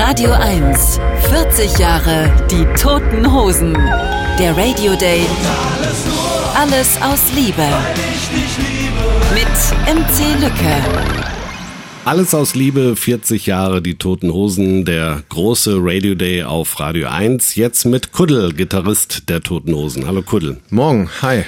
Radio 1, 40 Jahre die Toten Hosen. Der Radio Day. Alles aus Liebe. Mit MC Lücke. Alles aus Liebe, 40 Jahre die Toten Hosen, der große Radio Day auf Radio 1. Jetzt mit Kuddel, Gitarrist der Toten Hosen. Hallo Kuddel. Morgen, hi.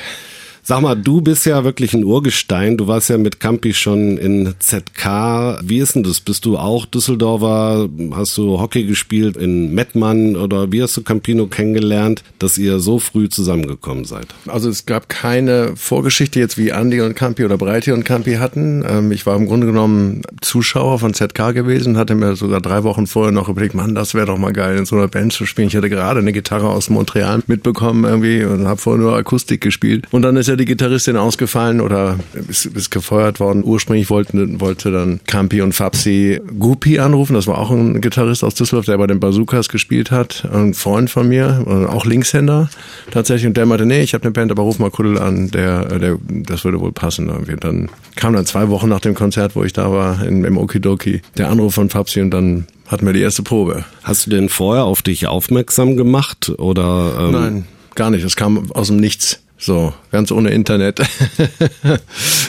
Sag mal, du bist ja wirklich ein Urgestein. Du warst ja mit Campi schon in ZK. Wie ist denn das? Bist du auch Düsseldorfer? Hast du Hockey gespielt in Mettmann oder wie hast du Campino kennengelernt, dass ihr so früh zusammengekommen seid? Also es gab keine Vorgeschichte jetzt wie Andi und Campi oder Breiti und Campi hatten. Ähm, ich war im Grunde genommen Zuschauer von ZK gewesen, hatte mir sogar drei Wochen vorher noch überlegt, Mann, das wäre doch mal geil, in so einer Band zu spielen. Ich hatte gerade eine Gitarre aus Montreal mitbekommen irgendwie und habe vorher nur Akustik gespielt. Und dann ist ja die Gitarristin ausgefallen oder ist, ist gefeuert worden. Ursprünglich wollten, wollte dann Campi und Fabsi Gupi anrufen. Das war auch ein Gitarrist aus Düsseldorf, der bei den Bazookas gespielt hat. Ein Freund von mir, auch Linkshänder tatsächlich. Und der meinte, nee, ich habe eine Band, aber ruf mal Kuddel an, der, der, das würde wohl passen. Irgendwie. Dann kam dann zwei Wochen nach dem Konzert, wo ich da war, in, im Okidoki, der Anruf von Fabsi und dann hatten wir die erste Probe. Hast du denn vorher auf dich aufmerksam gemacht oder? Ähm Nein, gar nicht. Es kam aus dem Nichts. So, ganz ohne Internet.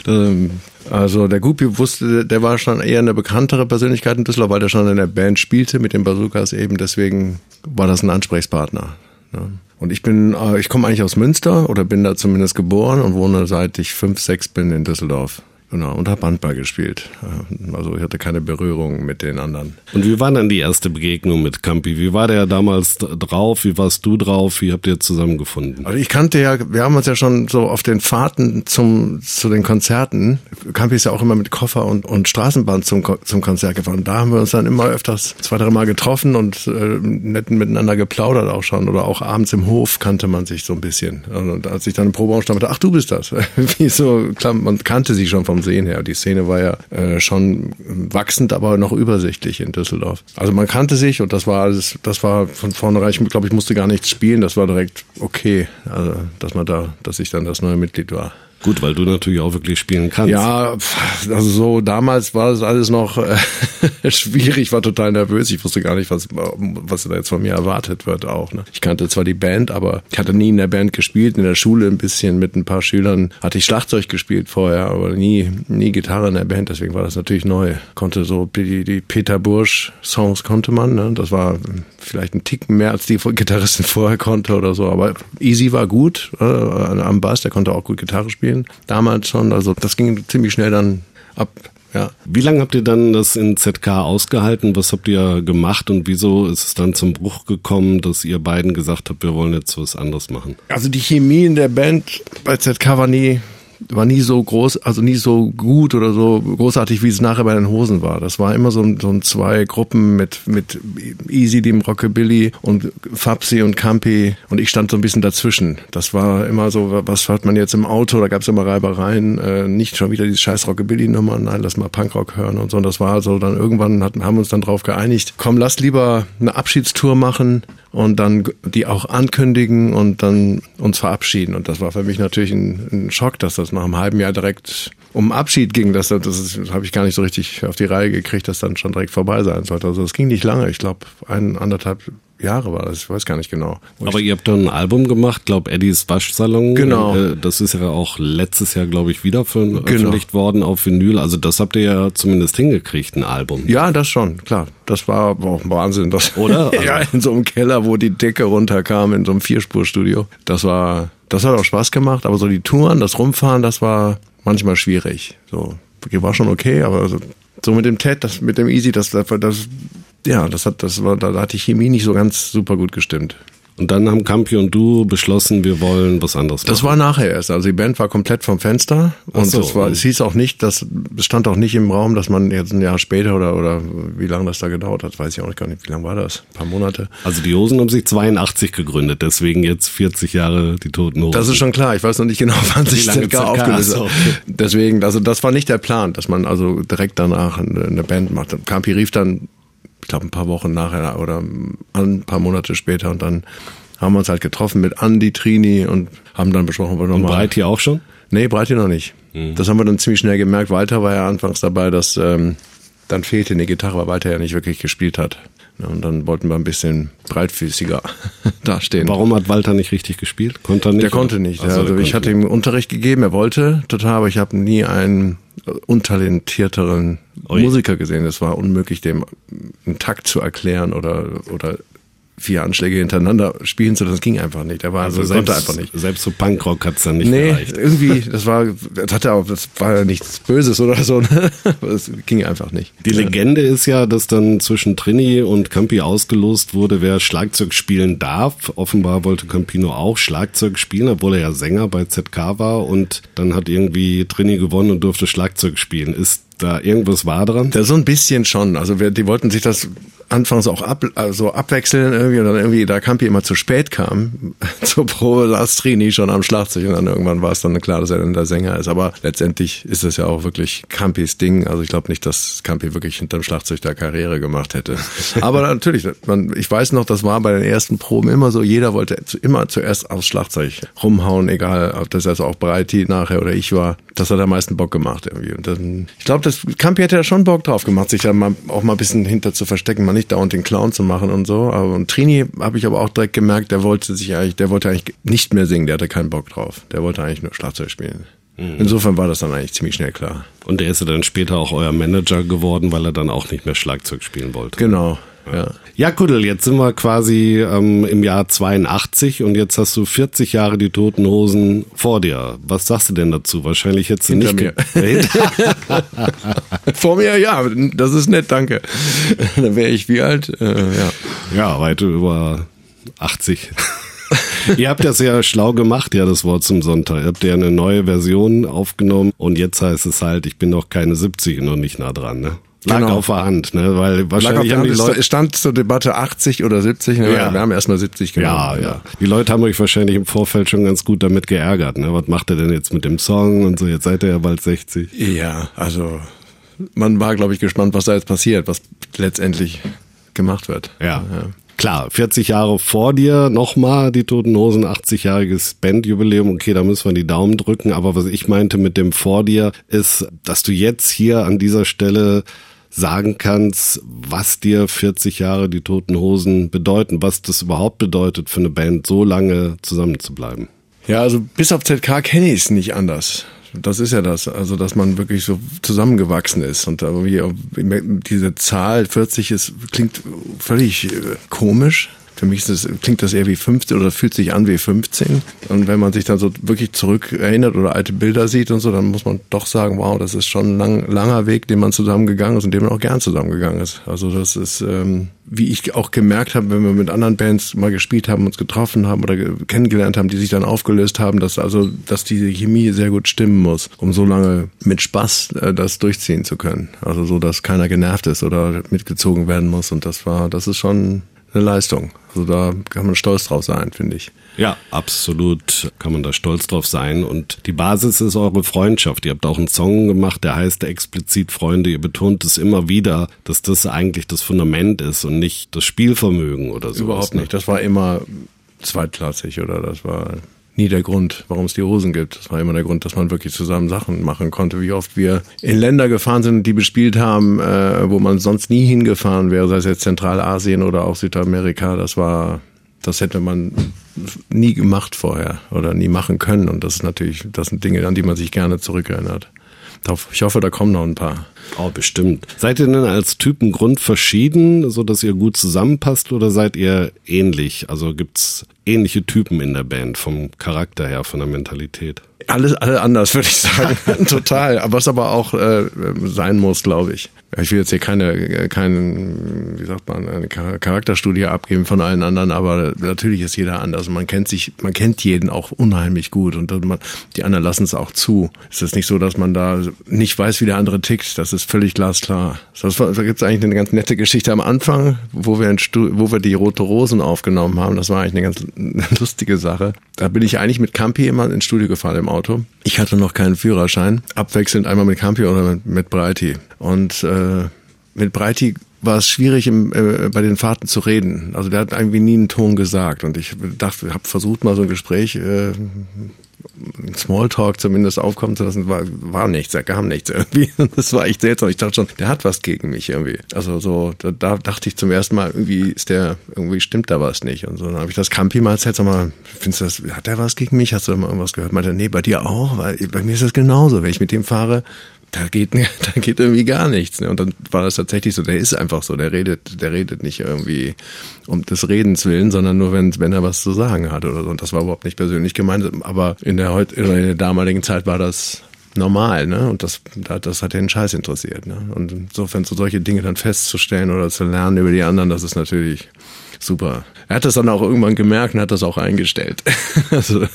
Ähm, also der Gupi wusste, der war schon eher eine bekanntere Persönlichkeit in Düsseldorf, weil der schon in der Band spielte mit den Bazookas eben. Deswegen war das ein Ansprechpartner. Und ich bin, äh, ich komme eigentlich aus Münster oder bin da zumindest geboren und wohne seit ich fünf, sechs bin in Düsseldorf. Genau, und habe Handball gespielt. Also ich hatte keine Berührung mit den anderen. Und wie war dann die erste Begegnung mit Campi? Wie war der damals drauf? Wie warst du drauf? Wie habt ihr zusammengefunden? Also ich kannte ja, wir haben uns ja schon so auf den Fahrten zum, zu den Konzerten. Campi ist ja auch immer mit Koffer und, und Straßenbahn zum, zum Konzert gefahren. Da haben wir uns dann immer öfters zwei, drei Mal getroffen und äh, netten miteinander geplaudert auch schon. Oder auch abends im Hof kannte man sich so ein bisschen. Und als ich dann im Proberaum stand, dachte ach du bist das. Wie so, klar, man kannte sich schon vom Sehen her. Die Szene war ja äh, schon wachsend, aber noch übersichtlich in Düsseldorf. Also man kannte sich und das war alles, das war von vornherein, ich glaube, ich musste gar nichts spielen, das war direkt okay, also, dass man da, dass ich dann das neue Mitglied war. Gut, weil du natürlich auch wirklich spielen kannst. Ja, also so damals war es alles noch äh, schwierig, war total nervös. Ich wusste gar nicht, was was da jetzt von mir erwartet wird auch. Ne? Ich kannte zwar die Band, aber ich hatte nie in der Band gespielt. In der Schule ein bisschen mit ein paar Schülern hatte ich Schlagzeug gespielt vorher, aber nie nie Gitarre in der Band. Deswegen war das natürlich neu. Konnte so die, die Peter Bursch Songs konnte man. Ne? Das war vielleicht ein Tick mehr als die Gitarristen vorher konnte oder so. Aber Easy war gut äh, am Bass. Der konnte auch gut Gitarre spielen spielen. Damals schon. Also das ging ziemlich schnell dann ab. Ja. Wie lange habt ihr dann das in ZK ausgehalten? Was habt ihr gemacht und wieso ist es dann zum Bruch gekommen, dass ihr beiden gesagt habt, wir wollen jetzt was anderes machen? Also die Chemie in der Band bei ZK war nie war nie so groß, also nie so gut oder so großartig, wie es nachher bei den Hosen war. Das war immer so, ein, so ein zwei Gruppen mit, mit Easy, dem Rockabilly und Fabsi und Campi und ich stand so ein bisschen dazwischen. Das war immer so, was hat man jetzt im Auto, da gab es immer Reibereien, äh, nicht schon wieder diese scheiß Rockabilly-Nummer, nein, lass mal Punkrock hören und so. Und das war so, dann irgendwann hatten, haben wir uns dann drauf geeinigt, komm, lass lieber eine Abschiedstour machen und dann die auch ankündigen und dann uns verabschieden. Und das war für mich natürlich ein, ein Schock, dass das nach einem halben Jahr direkt um Abschied ging. Das, das, das habe ich gar nicht so richtig auf die Reihe gekriegt, dass dann schon direkt vorbei sein sollte. Also es ging nicht lange. Ich glaube, ein, anderthalb Jahre war das, ich weiß gar nicht genau. Aber ihr habt dann ein Album gemacht, glaube Eddies Waschsalon. Genau. Äh, das ist ja auch letztes Jahr, glaube ich, wieder veröffentlicht genau. worden auf Vinyl. Also das habt ihr ja zumindest hingekriegt, ein Album. Ja, das schon, klar. Das war auch Wahnsinn. Das, Oder? ja, in so einem Keller, wo die Decke runterkam, in so einem Vierspurstudio. Das war, das hat auch Spaß gemacht, aber so die Touren, das Rumfahren, das war manchmal schwierig. So, war schon okay, aber so, so mit dem Ted, das mit dem Easy, das, das ja, das hat, das war, da hat die Chemie nicht so ganz super gut gestimmt. Und dann haben Campi und du beschlossen, wir wollen was anderes machen. Das war nachher erst. Also die Band war komplett vom Fenster. Und so. es, war, es hieß auch nicht, dass, es stand auch nicht im Raum, dass man jetzt ein Jahr später oder, oder wie lange das da gedauert hat, weiß ich auch gar nicht. Wie lange war das? Ein paar Monate. Also die Hosen haben sich 82 gegründet, deswegen jetzt 40 Jahre die Toten Hosen. Das ist schon klar. Ich weiß noch nicht genau, wann sich ZK aufgelöst hat. Deswegen, also das war nicht der Plan, dass man also direkt danach eine Band macht. Campi rief dann ich glaube, ein paar Wochen nachher oder ein paar Monate später und dann haben wir uns halt getroffen mit Andy, Trini und haben dann besprochen, wir nochmal. Und Breiti auch schon? Nee, Breiti noch nicht. Mhm. Das haben wir dann ziemlich schnell gemerkt. Walter war ja anfangs dabei, dass ähm, dann fehlte eine Gitarre, weil Walter ja nicht wirklich gespielt hat. Und dann wollten wir ein bisschen breitfüßiger dastehen. Warum hat Walter nicht richtig gespielt? Konnte er nicht? Der konnte nicht. Also, also ich hatte ihm Unterricht gegeben, er wollte total, aber ich habe nie einen untalentierteren Ui. Musiker gesehen. Es war unmöglich, dem einen Takt zu erklären oder, oder vier Anschläge hintereinander spielen zu lassen. Das ging einfach nicht. Er war, Also also selbst, konnte einfach nicht. selbst so Punkrock hat's dann nicht Nee, gereicht. irgendwie, das war, das hatte auch, das war ja nichts Böses oder so. Ne? Das ging einfach nicht. Die Legende ist ja, dass dann zwischen Trini und Campi ausgelost wurde, wer Schlagzeug spielen darf. Offenbar wollte Campino auch Schlagzeug spielen, obwohl er ja Sänger bei ZK war und dann hat irgendwie Trini gewonnen und durfte Schlagzeug spielen. Ist da irgendwas wahr dran? Ja, so ein bisschen schon. Also wir, die wollten sich das anfangs auch ab, also abwechseln irgendwie und dann irgendwie, da Campi immer zu spät kam zur Probe, saß Trini schon am Schlagzeug und dann irgendwann war es dann klar, dass er dann der Sänger ist. Aber letztendlich ist es ja auch wirklich Campis Ding. Also ich glaube nicht, dass Campi wirklich hinterm Schlagzeug da Karriere gemacht hätte. Aber natürlich, man, ich weiß noch, das war bei den ersten Proben immer so, jeder wollte immer zuerst aufs Schlagzeug rumhauen, egal ob das also auch Breiti nachher oder ich war. Das hat am meisten Bock gemacht irgendwie. Und dann, ich glaube, das Campi hätte ja schon Bock drauf gemacht, sich da mal, auch mal ein bisschen hinter zu verstecken, mal nicht dauernd den Clown zu machen und so. Aber und Trini habe ich aber auch direkt gemerkt, der wollte sich eigentlich, der wollte eigentlich nicht mehr singen, der hatte keinen Bock drauf. Der wollte eigentlich nur Schlagzeug spielen. Insofern war das dann eigentlich ziemlich schnell klar. Und er ist ja dann später auch euer Manager geworden, weil er dann auch nicht mehr Schlagzeug spielen wollte. Genau. Ja. Ja, Kuddel, jetzt sind wir quasi ähm, im Jahr 82 und jetzt hast du 40 Jahre die Toten Hosen vor dir. Was sagst du denn dazu? Wahrscheinlich jetzt nicht. mir. Vor mir, ja, das ist nett, danke. Dann wäre ich wie alt? Äh, ja. ja, weit über 80. Ihr habt das ja schlau gemacht, ja, das Wort zum Sonntag. Ihr habt ja eine neue Version aufgenommen und jetzt heißt es halt, ich bin noch keine 70 und noch nicht nah dran, ne? Lag Genau. auf der Hand, ne? Weil wahrscheinlich haben Hand, die es Leute. stand zur Debatte 80 oder 70. Ne? Ja. Wir haben erstmal 70 genommen. Ja, ja. Die Leute haben euch wahrscheinlich im Vorfeld schon ganz gut damit geärgert, ne? Was macht er denn jetzt mit dem Song und so? Jetzt seid ihr ja bald 60. Ja, also man war, glaube ich, gespannt, was da jetzt passiert, was letztendlich gemacht wird. Ja. Klar, 40 Jahre vor dir nochmal die Toten Hosen, 80-jähriges Bandjubiläum. Okay, da müssen wir die Daumen drücken. Aber was ich meinte mit dem vor dir ist, dass du jetzt hier an dieser Stelle sagen kannst, was dir 40 Jahre die Toten Hosen bedeuten, was das überhaupt bedeutet für eine Band, so lange zusammen zu bleiben. Ja, also bis auf ZK kenne ich es nicht anders. Das ist ja das, also dass man wirklich so zusammengewachsen ist und irgendwie diese Zahl 40 ist klingt völlig äh, komisch. Für mich das, klingt das eher wie 15 oder fühlt sich an wie 15. Und wenn man sich dann so wirklich zurück erinnert oder alte Bilder sieht und so, dann muss man doch sagen, wow, das ist schon ein lang, langer Weg, den man zusammengegangen ist und den man auch gern zusammengegangen ist. Also das ist, ähm, wie ich auch gemerkt habe, wenn wir mit anderen Bands mal gespielt haben, uns getroffen haben oder ge- kennengelernt haben, die sich dann aufgelöst haben, dass also, dass diese Chemie sehr gut stimmen muss, um so lange mit Spaß äh, das durchziehen zu können. Also so, dass keiner genervt ist oder mitgezogen werden muss. Und das war, das ist schon eine Leistung. Also da kann man stolz drauf sein, finde ich. Ja, absolut kann man da stolz drauf sein. Und die Basis ist eure Freundschaft. Ihr habt auch einen Song gemacht, der heißt explizit Freunde. Ihr betont es immer wieder, dass das eigentlich das Fundament ist und nicht das Spielvermögen oder so. Überhaupt nicht. Das war immer zweitklassig oder das war nie der Grund, warum es die Hosen gibt. Das war immer der Grund, dass man wirklich zusammen Sachen machen konnte. Wie oft wir in Länder gefahren sind, die bespielt haben, äh, wo man sonst nie hingefahren wäre, sei es jetzt Zentralasien oder auch Südamerika. Das war, das hätte man nie gemacht vorher oder nie machen können. Und das ist natürlich, das sind Dinge, an die man sich gerne zurückerinnert. Ich hoffe, da kommen noch ein paar. Oh, bestimmt. Seid ihr denn als Typen grundverschieden, so dass ihr gut zusammenpasst oder seid ihr ähnlich? Also gibt's ähnliche Typen in der Band vom Charakter her, von der Mentalität? Alles, alle anders, würde ich sagen. Total. Aber was aber auch äh, sein muss, glaube ich. Ich will jetzt hier keine, äh, keinen, wie sagt man, eine Char- Charakterstudie abgeben von allen anderen, aber natürlich ist jeder anders. Man kennt sich, man kennt jeden auch unheimlich gut und man, die anderen lassen es auch zu. Es ist nicht so, dass man da nicht weiß, wie der andere tickt. Das ist völlig glasklar. Das war, da gibt es eigentlich eine ganz nette Geschichte am Anfang, wo wir, wo wir die Rote Rosen aufgenommen haben. Das war eigentlich eine ganz lustige Sache. Da bin ich eigentlich mit Campi immer ins Studio gefahren im Auto. Ich hatte noch keinen Führerschein. Abwechselnd einmal mit Campi oder mit, mit Breiti. Und äh, mit Breiti war es schwierig, im, äh, bei den Fahrten zu reden. Also der hat irgendwie nie einen Ton gesagt. Und ich dachte, habe versucht, mal so ein Gespräch äh, Smalltalk zumindest aufkommen zu lassen, war, war nichts, er kam nichts irgendwie. Das war echt seltsam. Ich dachte schon, der hat was gegen mich irgendwie. Also so, da, da dachte ich zum ersten Mal, irgendwie ist der, irgendwie stimmt da was nicht. Und so, dann habe ich das Campi mal erzählt, sag mal, findest du das, hat der was gegen mich? Hast du mal irgendwas gehört? Meinte, nee, bei dir auch? Weil bei mir ist das genauso. Wenn ich mit dem fahre, da geht, da geht irgendwie gar nichts. Ne? Und dann war das tatsächlich so, der ist einfach so, der redet, der redet nicht irgendwie um des Redens willen, sondern nur, wenn, wenn er was zu sagen hat oder so. Und das war überhaupt nicht persönlich gemeint, aber in der, heut, in der damaligen Zeit war das normal, ne? Und das, das hat den Scheiß interessiert, ne? Und insofern so solche Dinge dann festzustellen oder zu lernen über die anderen, das ist natürlich super. Er hat das dann auch irgendwann gemerkt und hat das auch eingestellt. also,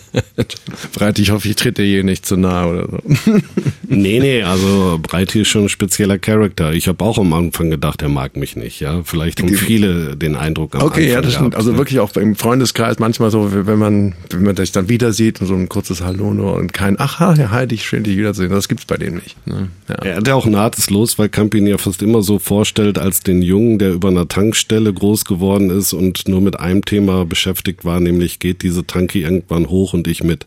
Breit, ich hoffe, ich trete dir hier nicht zu nahe oder so. nee, nee, also Breit hier ist schon ein spezieller Charakter. Ich habe auch am Anfang gedacht, er mag mich nicht, ja. Vielleicht haben viele den Eindruck am Okay, Anfang ja, das stimmt. Also wirklich auch im Freundeskreis manchmal so, wenn man, wenn man sich dann wieder sieht und so ein kurzes Hallo nur und kein, ach, ja, hi, dich, schön dich wiedersehen. Das gibt's bei dem nicht. Ne? Ja. Er hat ja auch ein hartes Los, weil Campin ja fast immer so vorstellt als den Jungen, der über einer Tankstelle groß geworden ist und nur mit einem Thema beschäftigt war, nämlich geht diese Tanki irgendwann hoch hoch und ich mit.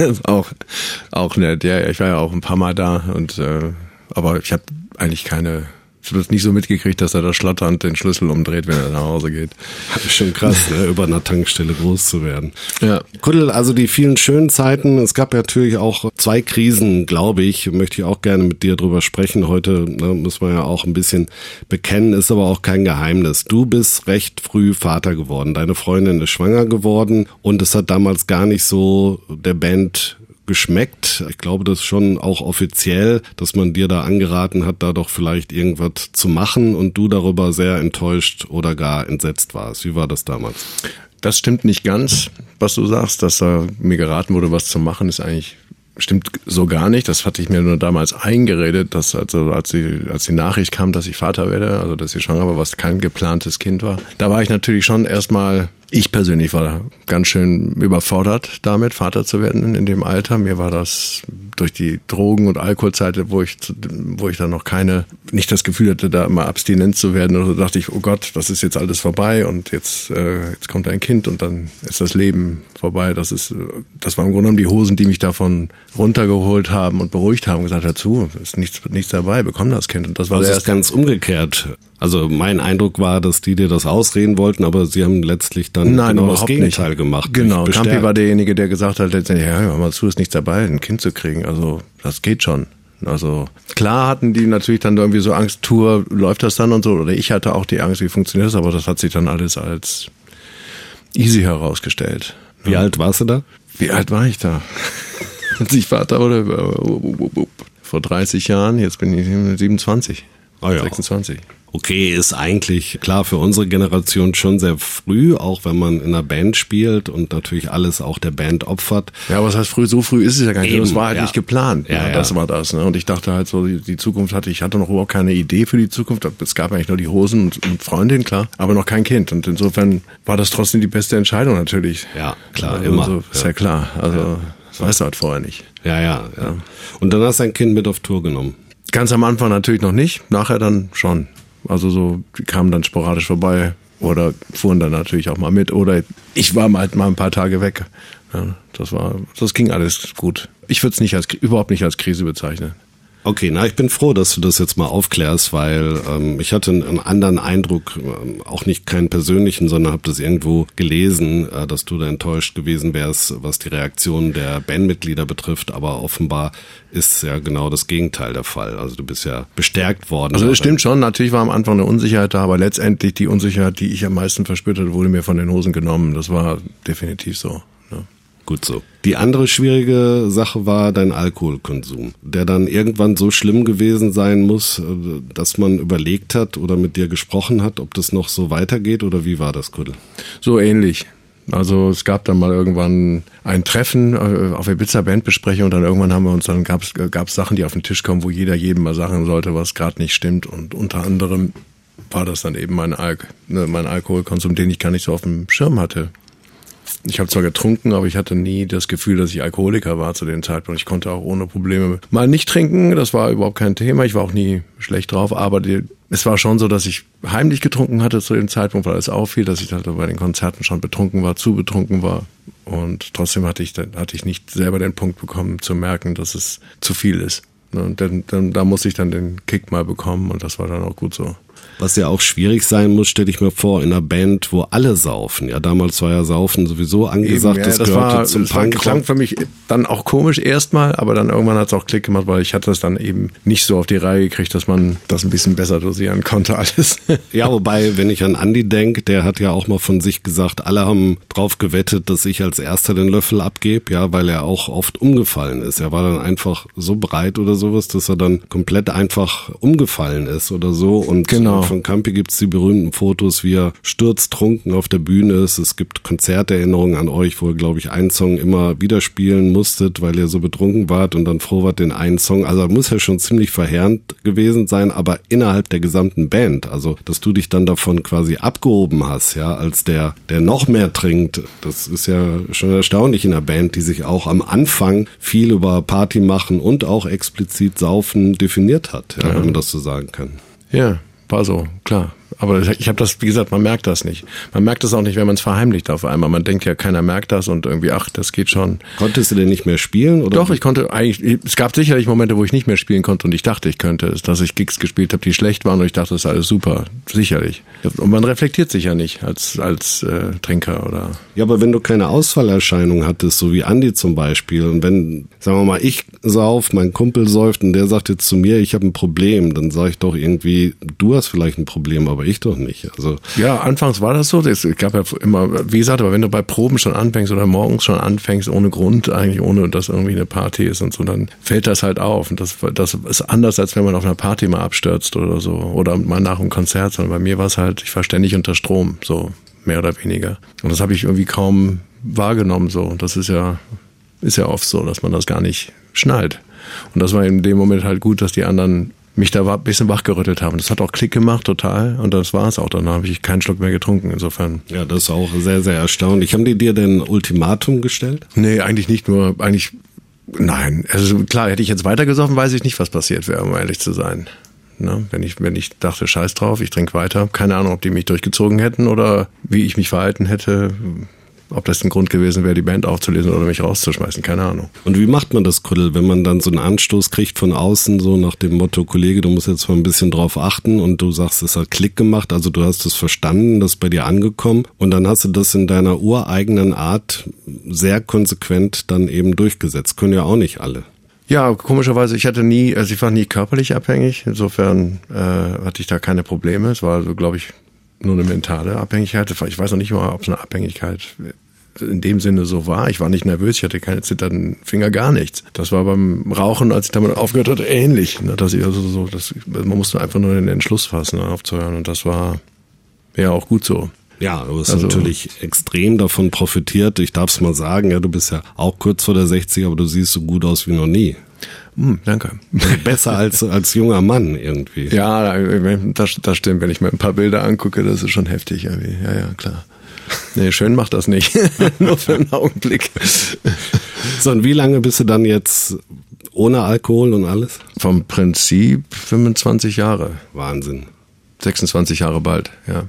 auch, auch nett. Ja, ich war ja auch ein paar Mal da und äh, aber ich habe eigentlich keine ich habe das nicht so mitgekriegt, dass er da schlotternd den Schlüssel umdreht, wenn er nach Hause geht. Schon krass, ne? über einer Tankstelle groß zu werden. Ja. Kuddel, also die vielen schönen Zeiten. Es gab ja natürlich auch zwei Krisen, glaube ich. Möchte ich auch gerne mit dir drüber sprechen. Heute ne, muss man ja auch ein bisschen bekennen, ist aber auch kein Geheimnis. Du bist recht früh Vater geworden. Deine Freundin ist schwanger geworden und es hat damals gar nicht so der Band geschmeckt. Ich glaube, das ist schon auch offiziell, dass man dir da angeraten hat, da doch vielleicht irgendwas zu machen und du darüber sehr enttäuscht oder gar entsetzt warst. Wie war das damals? Das stimmt nicht ganz, was du sagst, dass da mir geraten wurde, was zu machen, ist eigentlich stimmt so gar nicht. Das hatte ich mir nur damals eingeredet, dass also als die, als die Nachricht kam, dass ich Vater werde, also dass ich schwanger war, was kein geplantes Kind war, da war ich natürlich schon erstmal ich persönlich war ganz schön überfordert damit, Vater zu werden in dem Alter. Mir war das durch die Drogen- und Alkoholzeit, wo ich, wo ich dann noch keine, nicht das Gefühl hatte, da immer abstinent zu werden. Oder so dachte ich, oh Gott, das ist jetzt alles vorbei und jetzt, äh, jetzt kommt ein Kind und dann ist das Leben vorbei. Das ist, das waren im Grunde genommen die Hosen, die mich davon runtergeholt haben und beruhigt haben, gesagt dazu, ist nichts, nichts dabei, bekomm das Kind. Und das war das ist ganz umgekehrt. Also mein Eindruck war, dass die dir das ausreden wollten, aber sie haben letztlich dann Nein, genau das Gegenteil nicht. gemacht. Genau, Campi war derjenige, der gesagt hat, ja, hör mal zu, ist nichts dabei, ein Kind zu kriegen. Also das geht schon. Also klar hatten die natürlich dann irgendwie so Angst, Tour, läuft das dann und so. Oder ich hatte auch die Angst, wie funktioniert das, aber das hat sich dann alles als easy herausgestellt. Wie ja. alt warst du da? Wie alt war ich da? Als ich Vater wurde, vor 30 Jahren, jetzt bin ich 27. Ah ja. 26 okay, ist eigentlich klar für unsere Generation schon sehr früh, auch wenn man in einer Band spielt und natürlich alles auch der Band opfert. Ja, was heißt früh? So früh ist es ja gar nicht. Eben, das war halt ja. nicht geplant. Ja, ja, das war das. Ne? Und ich dachte halt so, die, Zukunft hatte, ich hatte noch überhaupt keine Idee für die Zukunft. Es gab eigentlich nur die Hosen und, und Freundin, klar, aber noch kein Kind. Und insofern war das trotzdem die beste Entscheidung natürlich. Ja, klar, also, immer. So, ist ja, klar. Also, das weißt du halt vorher nicht. Ja, ja, ja. Und dann hast du ein Kind mit auf Tour genommen. Ganz am Anfang natürlich noch nicht, nachher dann schon. Also so, die kamen dann sporadisch vorbei oder fuhren dann natürlich auch mal mit oder ich war mal, mal ein paar Tage weg. Ja, das war, das ging alles gut. Ich würde es nicht als überhaupt nicht als Krise bezeichnen. Okay, na, ich bin froh, dass du das jetzt mal aufklärst, weil ähm, ich hatte einen anderen Eindruck, äh, auch nicht keinen persönlichen, sondern habe das irgendwo gelesen, äh, dass du da enttäuscht gewesen wärst, was die Reaktion der Bandmitglieder betrifft. Aber offenbar ist ja genau das Gegenteil der Fall. Also du bist ja bestärkt worden. Also das stimmt schon. Natürlich war am Anfang eine Unsicherheit da, aber letztendlich die Unsicherheit, die ich am meisten verspürt hatte, wurde mir von den Hosen genommen. Das war definitiv so. Gut so. Die andere schwierige Sache war dein Alkoholkonsum, der dann irgendwann so schlimm gewesen sein muss, äh, dass man überlegt hat oder mit dir gesprochen hat, ob das noch so weitergeht oder wie war das, Kuddel? So ähnlich. Also es gab dann mal irgendwann ein Treffen äh, auf Ibiza Bandbesprechung und dann irgendwann haben wir uns dann gab es Sachen, die auf den Tisch kommen, wo jeder jedem mal sagen sollte, was gerade nicht stimmt und unter anderem war das dann eben mein, Alk ne, mein Alkoholkonsum, den ich gar nicht so auf dem Schirm hatte. Ich habe zwar getrunken, aber ich hatte nie das Gefühl, dass ich Alkoholiker war zu dem Zeitpunkt. Ich konnte auch ohne Probleme mal nicht trinken. Das war überhaupt kein Thema. Ich war auch nie schlecht drauf. Aber die, es war schon so, dass ich heimlich getrunken hatte zu dem Zeitpunkt, weil es auffiel, dass ich bei den Konzerten schon betrunken war, zu betrunken war Und trotzdem hatte ich, hatte ich nicht selber den Punkt bekommen zu merken, dass es zu viel ist. Und dann, dann, da musste ich dann den Kick mal bekommen und das war dann auch gut so. Was ja auch schwierig sein muss, stelle ich mir vor, in einer Band, wo alle saufen. Ja, damals war ja Saufen sowieso angesagt, Eben, ja, das, das gehörte war, zum das Punk. klang für mich dann auch komisch erstmal, aber dann irgendwann hat es auch Klick gemacht, weil ich hatte das dann eben nicht so auf die Reihe gekriegt, dass man das ein bisschen besser dosieren konnte alles. Ja, wobei, wenn ich an Andy denke, der hat ja auch mal von sich gesagt, alle haben drauf gewettet, dass ich als erster den Löffel abgebe, ja, weil er auch oft umgefallen ist. Er war dann einfach so breit oder sowas, dass er dann komplett einfach umgefallen ist oder so. Und Genau. Von Campi gibt's die berühmten Fotos, wie er sturztrunken auf der Bühne ist. Es gibt Konzerterinnerungen an euch, wo ihr, glaube ich, einen Song immer wieder spielen musstet, weil ihr so betrunken wart und dann froh wart, den einen Song. Also muss ja schon ziemlich verheerend gewesen sein, aber innerhalb der gesamten Band. Also, dass du dich dann davon quasi abgehoben hast, ja, als der, der noch mehr trinkt. Das ist ja schon erstaunlich in einer Band, die sich auch am Anfang viel über Party machen und auch explizit Saufen definiert hat, ja, wenn man das so sagen kann. ja, war so, klar. Aber ich habe das, wie gesagt, man merkt das nicht. Man merkt das auch nicht, wenn man es verheimlicht auf einmal. Man denkt ja, keiner merkt das und irgendwie, ach, das geht schon. Konntest du denn nicht mehr spielen? Oder? Doch, ich konnte eigentlich, es gab sicherlich Momente, wo ich nicht mehr spielen konnte und ich dachte, ich könnte es, dass ich Gigs gespielt habe, die schlecht waren und ich dachte, das ist alles super. Sicherlich. Und man reflektiert sich ja nicht als, als äh, Trinker oder. Ja, aber wenn du keine Ausfallerscheinung hattest, so wie Andi zum Beispiel, und wenn, sagen wir mal, ich sauf, mein Kumpel säuft und der sagt jetzt zu mir, ich habe ein Problem, dann sage ich doch irgendwie, du hast vielleicht ein Problem, aber ich doch nicht. Also Ja, anfangs war das so. Es gab ja immer, wie gesagt, aber wenn du bei Proben schon anfängst oder morgens schon anfängst, ohne Grund, eigentlich ohne, dass irgendwie eine Party ist und so, dann fällt das halt auf. Und das, das ist anders, als wenn man auf einer Party mal abstürzt oder so. Oder mal nach einem Konzert, sondern bei mir war es halt, ich war ständig unter Strom, so mehr oder weniger. Und das habe ich irgendwie kaum wahrgenommen so. Das ist ja, ist ja oft so, dass man das gar nicht schnallt. Und das war in dem Moment halt gut, dass die anderen mich da ein bisschen wachgerüttelt haben. Das hat auch Klick gemacht, total. Und das war es auch. Dann habe ich keinen Schluck mehr getrunken. Insofern. ja, das ist auch sehr, sehr erstaunlich. Haben die dir denn Ultimatum gestellt? Nee, eigentlich nicht nur, eigentlich, nein. Also klar, hätte ich jetzt weitergesoffen, weiß ich nicht, was passiert wäre, um ehrlich zu sein. Ne? Wenn, ich, wenn ich dachte, scheiß drauf, ich trinke weiter. Keine Ahnung, ob die mich durchgezogen hätten oder wie ich mich verhalten hätte. Ob das ein Grund gewesen wäre, die Band aufzulösen oder mich rauszuschmeißen, keine Ahnung. Und wie macht man das, Kuddel, wenn man dann so einen Anstoß kriegt von außen, so nach dem Motto, Kollege, du musst jetzt mal ein bisschen drauf achten und du sagst, es hat Klick gemacht, also du hast es verstanden, das ist bei dir angekommen und dann hast du das in deiner ureigenen Art sehr konsequent dann eben durchgesetzt. Können ja auch nicht alle. Ja, komischerweise, ich hatte nie, also ich war nie körperlich abhängig. Insofern äh, hatte ich da keine Probleme. Es war, glaube ich, nur eine mentale Abhängigkeit. Ich weiß noch nicht mal, ob es eine Abhängigkeit in dem Sinne so war. Ich war nicht nervös, ich hatte keine zitternden Finger, gar nichts. Das war beim Rauchen, als ich damit aufgehört hatte, ähnlich. Ne? Dass ich also so, das, man musste einfach nur den Entschluss fassen, ne, aufzuhören. Und das war ja auch gut so. Ja, du hast Also- natürlich extrem davon profitiert. Ich darf es mal sagen, ja, du bist ja auch kurz vor der 60, aber du siehst so gut aus wie noch nie. Hm, danke. Besser als, als junger Mann irgendwie. Ja, das, das stimmt. Wenn ich mir ein paar Bilder angucke, das ist schon heftig. Irgendwie. Ja, ja, klar. Nee, schön macht das nicht. Nur für einen Augenblick. So, und wie lange bist du dann jetzt ohne Alkohol und alles? Vom Prinzip 25 Jahre. Wahnsinn. 26 Jahre bald, ja.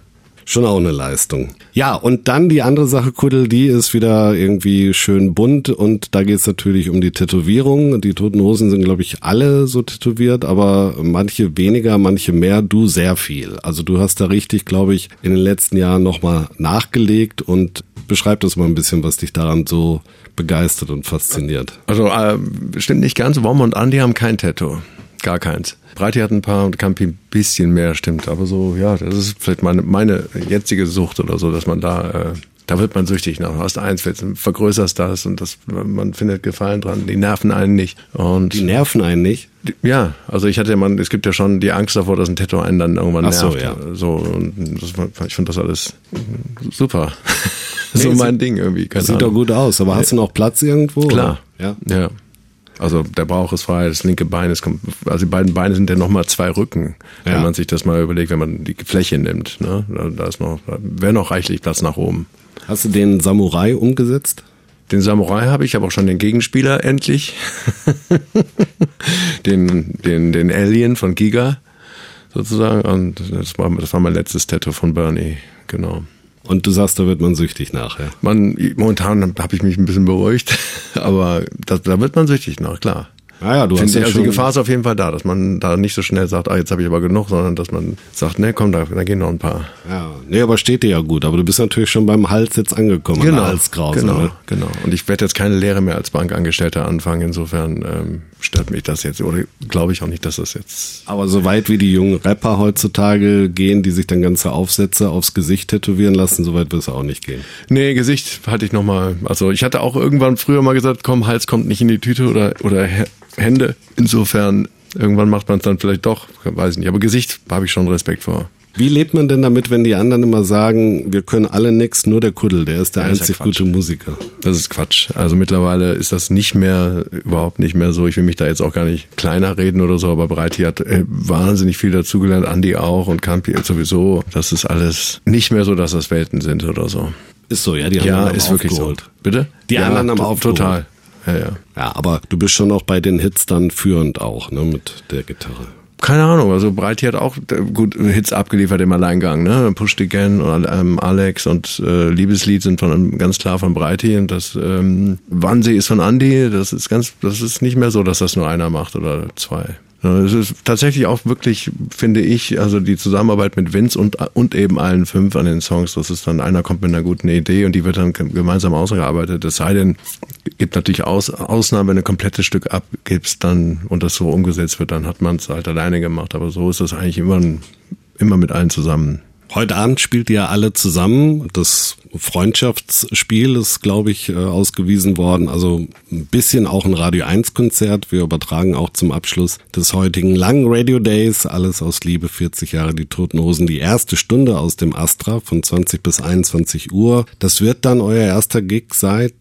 Schon auch eine Leistung. Ja, und dann die andere Sache, Kuddel, die ist wieder irgendwie schön bunt und da geht's natürlich um die Tätowierung. Die Toten Hosen sind, glaube ich, alle so tätowiert, aber manche weniger, manche mehr, du sehr viel. Also du hast da richtig, glaube ich, in den letzten Jahren nochmal nachgelegt und beschreib das mal ein bisschen, was dich daran so begeistert und fasziniert. Also äh, stimmt nicht ganz. Wom und Andy haben kein Tattoo. Gar keins. Breiti hat ein paar und Campi ein bisschen mehr, stimmt. Aber so, ja, das ist vielleicht meine, meine jetzige Sucht oder so, dass man da, äh, da wird man süchtig nach. Du hast eins, vergrößerst das und das, man findet Gefallen dran. Die nerven einen nicht. Und Die nerven einen nicht. ja, also ich hatte ja man, es gibt ja schon die Angst davor, dass ein Tattoo einen dann irgendwann Ach so, nervt. ja. So, und das, ich finde das alles super. so Nee, mein Ding irgendwie. Keine Sieht doch Ahnung. gut aus, aber hast du noch Platz irgendwo? Klar. oder? Ja. Ja. Also der Bauch ist frei, das linke Bein ist, also die beiden Beine sind ja nochmal zwei Rücken, Ja. wenn man sich das mal überlegt, wenn man die Fläche nimmt. Ne? Da, da ist noch, da wäre noch reichlich Platz nach oben. Hast du den Samurai umgesetzt? Den Samurai habe ich, aber auch schon den Gegenspieler endlich. den, den, den Alien von Giga sozusagen. Und das war, das war mein letztes Tattoo von Bernie, genau. Und du sagst, da wird man süchtig nach, ja? Man, momentan habe ich mich ein bisschen beruhigt, aber da, da wird man süchtig nach, klar. Ah ja, du Finde hast ja also die Gefahr ist auf jeden Fall da, dass man da nicht so schnell sagt, ah, jetzt habe ich aber genug, sondern dass man sagt, ne, komm, da, da gehen noch ein paar. Ja, nee, aber steht dir ja gut. Aber du bist natürlich schon beim Hals jetzt angekommen, an der Halskrause. genau, Ne? genau. Und ich werde jetzt keine Lehre mehr als Bankangestellter anfangen. Insofern ähm, stört mich das jetzt oder glaube ich auch nicht, dass das jetzt. Aber so weit wie die jungen Rapper heutzutage gehen, die sich dann ganze Aufsätze aufs Gesicht tätowieren lassen, so weit wird es auch nicht gehen. Nee, Gesicht halte ich nochmal. Also ich hatte auch irgendwann früher mal gesagt, komm, Hals kommt nicht in die Tüte oder, oder Hä- Hände. Insofern, irgendwann macht man es dann vielleicht doch, weiß ich nicht. Aber Gesicht habe ich schon Respekt vor. Wie lebt man denn damit, wenn die anderen immer sagen, wir können alle nix, nur der Kuddel, der ist der Ja, ist ja einzig Quatsch. gute Musiker? Das ist Quatsch. Also mittlerweile ist das nicht mehr, überhaupt nicht mehr so. Ich will mich da jetzt auch gar nicht kleiner reden oder so, aber Breiti hat äh, wahnsinnig viel dazugelernt, Andi auch und Campi sowieso. Das ist alles nicht mehr so, dass das Welten sind oder so. Ist so, ja, die Ja, anderen ist haben wirklich so. aufgeholt. Bitte? Die ja, anderen haben aufgeholt. Total. Ja, ja. Ja, aber du bist schon auch bei den Hits dann führend auch, ne, mit der Gitarre. Keine Ahnung, also Breiti hat auch äh, gut Hits abgeliefert im Alleingang, ne? Push Again und ähm, Alex und äh, Liebeslied sind von ganz klar von Breiti und das ähm, Wannsee ist von Andy, das ist ganz, das ist nicht mehr so, dass das nur einer macht oder zwei. Es ist tatsächlich auch wirklich, finde ich, also die Zusammenarbeit mit Vince und, und eben allen fünf an den Songs, das ist dann, einer kommt mit einer guten Idee und die wird dann gemeinsam ausgearbeitet. Es sei denn, gibt natürlich Aus, Ausnahmen, wenn du ein komplettes Stück abgibst dann und das so umgesetzt wird, dann hat man es halt alleine gemacht. Aber so ist das eigentlich immer, immer mit allen zusammen. Heute Abend spielt ihr alle zusammen. Das Freundschaftsspiel ist, glaube ich, äh, ausgewiesen worden. Also ein bisschen auch ein Radio 1 Konzert. Wir übertragen auch zum Abschluss des heutigen langen Radio Days alles aus Liebe 40 Jahre die Toten Hosen. Die erste Stunde aus dem Astra von 20 bis 21 Uhr. Das wird dann euer erster Gig seit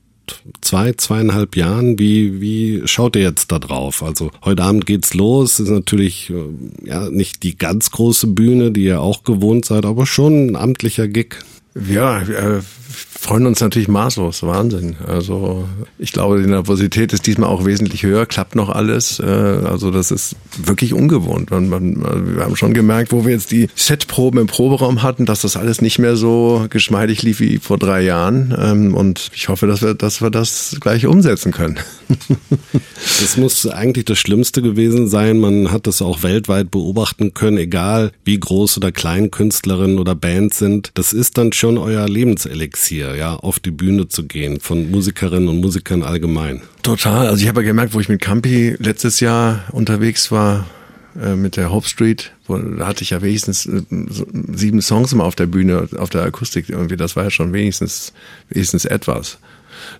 zwei, zweieinhalb Jahren. Wie, wie schaut ihr jetzt da drauf? Also heute Abend geht's los. Ist natürlich äh, ja nicht die ganz große Bühne, die ihr auch gewohnt seid, aber schon ein amtlicher Gig. Ja, wir freuen uns natürlich maßlos, Wahnsinn. Also ich glaube, die Nervosität ist diesmal auch wesentlich höher, klappt noch alles. Äh, Also das ist wirklich ungewohnt. Man, man, wir haben schon gemerkt, wo wir jetzt die Setproben im Proberaum hatten, dass das alles nicht mehr so geschmeidig lief wie vor drei Jahren. Ähm, Und ich hoffe, dass wir, dass wir das gleich umsetzen können. Das muss eigentlich das Schlimmste gewesen sein. Man hat das auch weltweit beobachten können, egal wie groß oder klein Künstlerinnen oder Bands sind. Das ist dann schon euer Lebenselixier, ja, auf die Bühne zu gehen, von Musikerinnen und Musikern allgemein. Total. Also ich habe ja gemerkt, wo ich mit Campi letztes Jahr unterwegs war, äh, mit der Hope Street, wo, da hatte ich ja wenigstens äh, sieben Songs immer auf der Bühne, auf der Akustik irgendwie. Das war ja schon wenigstens, wenigstens etwas.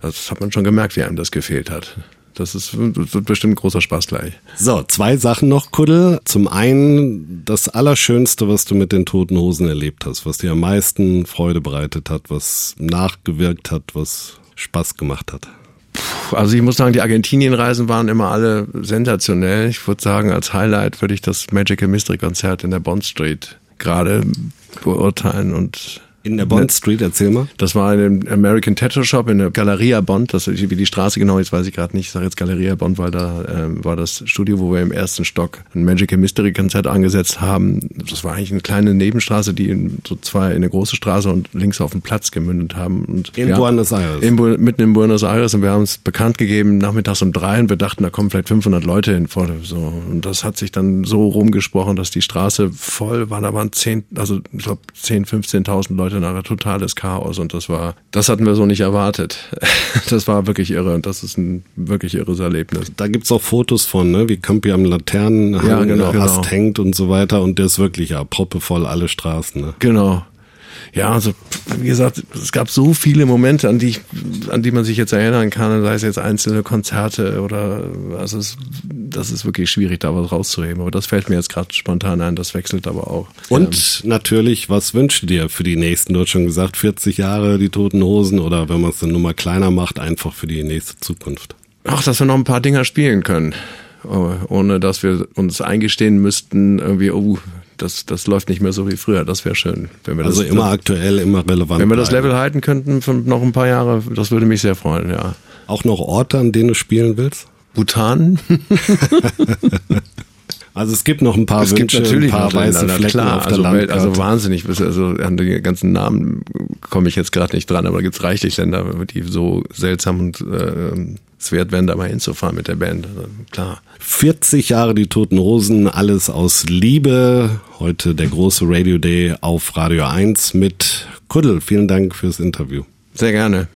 Das hat man schon gemerkt, wie einem das gefehlt hat. Das ist wird bestimmt ein großer Spaß gleich. So, zwei Sachen noch, Kuddel. Zum einen das Allerschönste, was du mit den Toten Hosen erlebt hast, was dir am meisten Freude bereitet hat, was nachgewirkt hat, was Spaß gemacht hat. Also ich muss sagen, die Argentinien-Reisen waren immer alle sensationell. Ich würde sagen, als Highlight würde ich das Magical Mystery Konzert in der Bond Street gerade beurteilen und In der Bond Street, erzähl mal. Das war in dem American Tattoo Shop in der Galeria Bond. Das ist wie die Straße genau, jetzt weiß ich gerade nicht. Ich sage jetzt Galeria Bond, weil da ähm, war das Studio, wo wir im ersten Stock ein Magical Mystery Konzert angesetzt haben. Das war eigentlich eine kleine Nebenstraße, die in so zwei in eine große Straße und links auf den Platz gemündet haben. Und In Buenos Aires. In, mitten in Buenos Aires und wir haben es bekannt gegeben nachmittags um drei und wir dachten, da kommen vielleicht 500 Leute hin vor so und das hat sich dann so rumgesprochen, dass die Straße voll war. Da waren zehn, also ich glaube 10, 15.000 Leute nachher totales Chaos und das war, das hatten wir so nicht erwartet. Das war wirklich irre und das ist ein wirklich irres Erlebnis. Da gibt's auch Fotos von, ne, wie Campi am Laternenhang Ja, genau, oder genau. Hängt und so weiter. Und der ist wirklich ja proppevoll alle Straßen. Ne? Genau. Ja, also wie gesagt, es gab so viele Momente, an die ich, an die man sich jetzt erinnern kann, sei es jetzt einzelne Konzerte oder also es, das ist wirklich schwierig, da was rauszuheben. Aber das fällt mir jetzt gerade spontan ein, das wechselt aber auch. Und natürlich, was wünschst du dir für die nächsten? Du hast schon gesagt, 40 Jahre die Toten Hosen oder wenn man es dann nur mal kleiner macht, einfach für die nächste Zukunft. Ach, dass wir noch ein paar Dinger spielen können, ohne dass wir uns eingestehen müssten, irgendwie, oh, das, das läuft nicht mehr so wie früher. Das wäre schön, wenn wir Also das immer aktuell, immer relevant. wenn wir das. Level halten könnten für noch ein paar Jahre, das würde mich sehr freuen, ja. Auch noch Orte, an denen du spielen willst? Bhutan. Also es gibt noch ein paar es Wünsche, gibt natürlich ein paar weiße Flecken klar, auf der also, Landkarte. also wahnsinnig, also an die ganzen Namen komme ich jetzt gerade nicht dran, aber da gibt es reichlich Länder, die so seltsam und äh, es wert wären, da mal hinzufahren mit der Band. Also, klar. 40 Jahre die Toten Hosen, alles aus Liebe. Heute der große Radio Day auf Radio 1 mit Kuddel. Vielen Dank fürs Interview. Sehr gerne.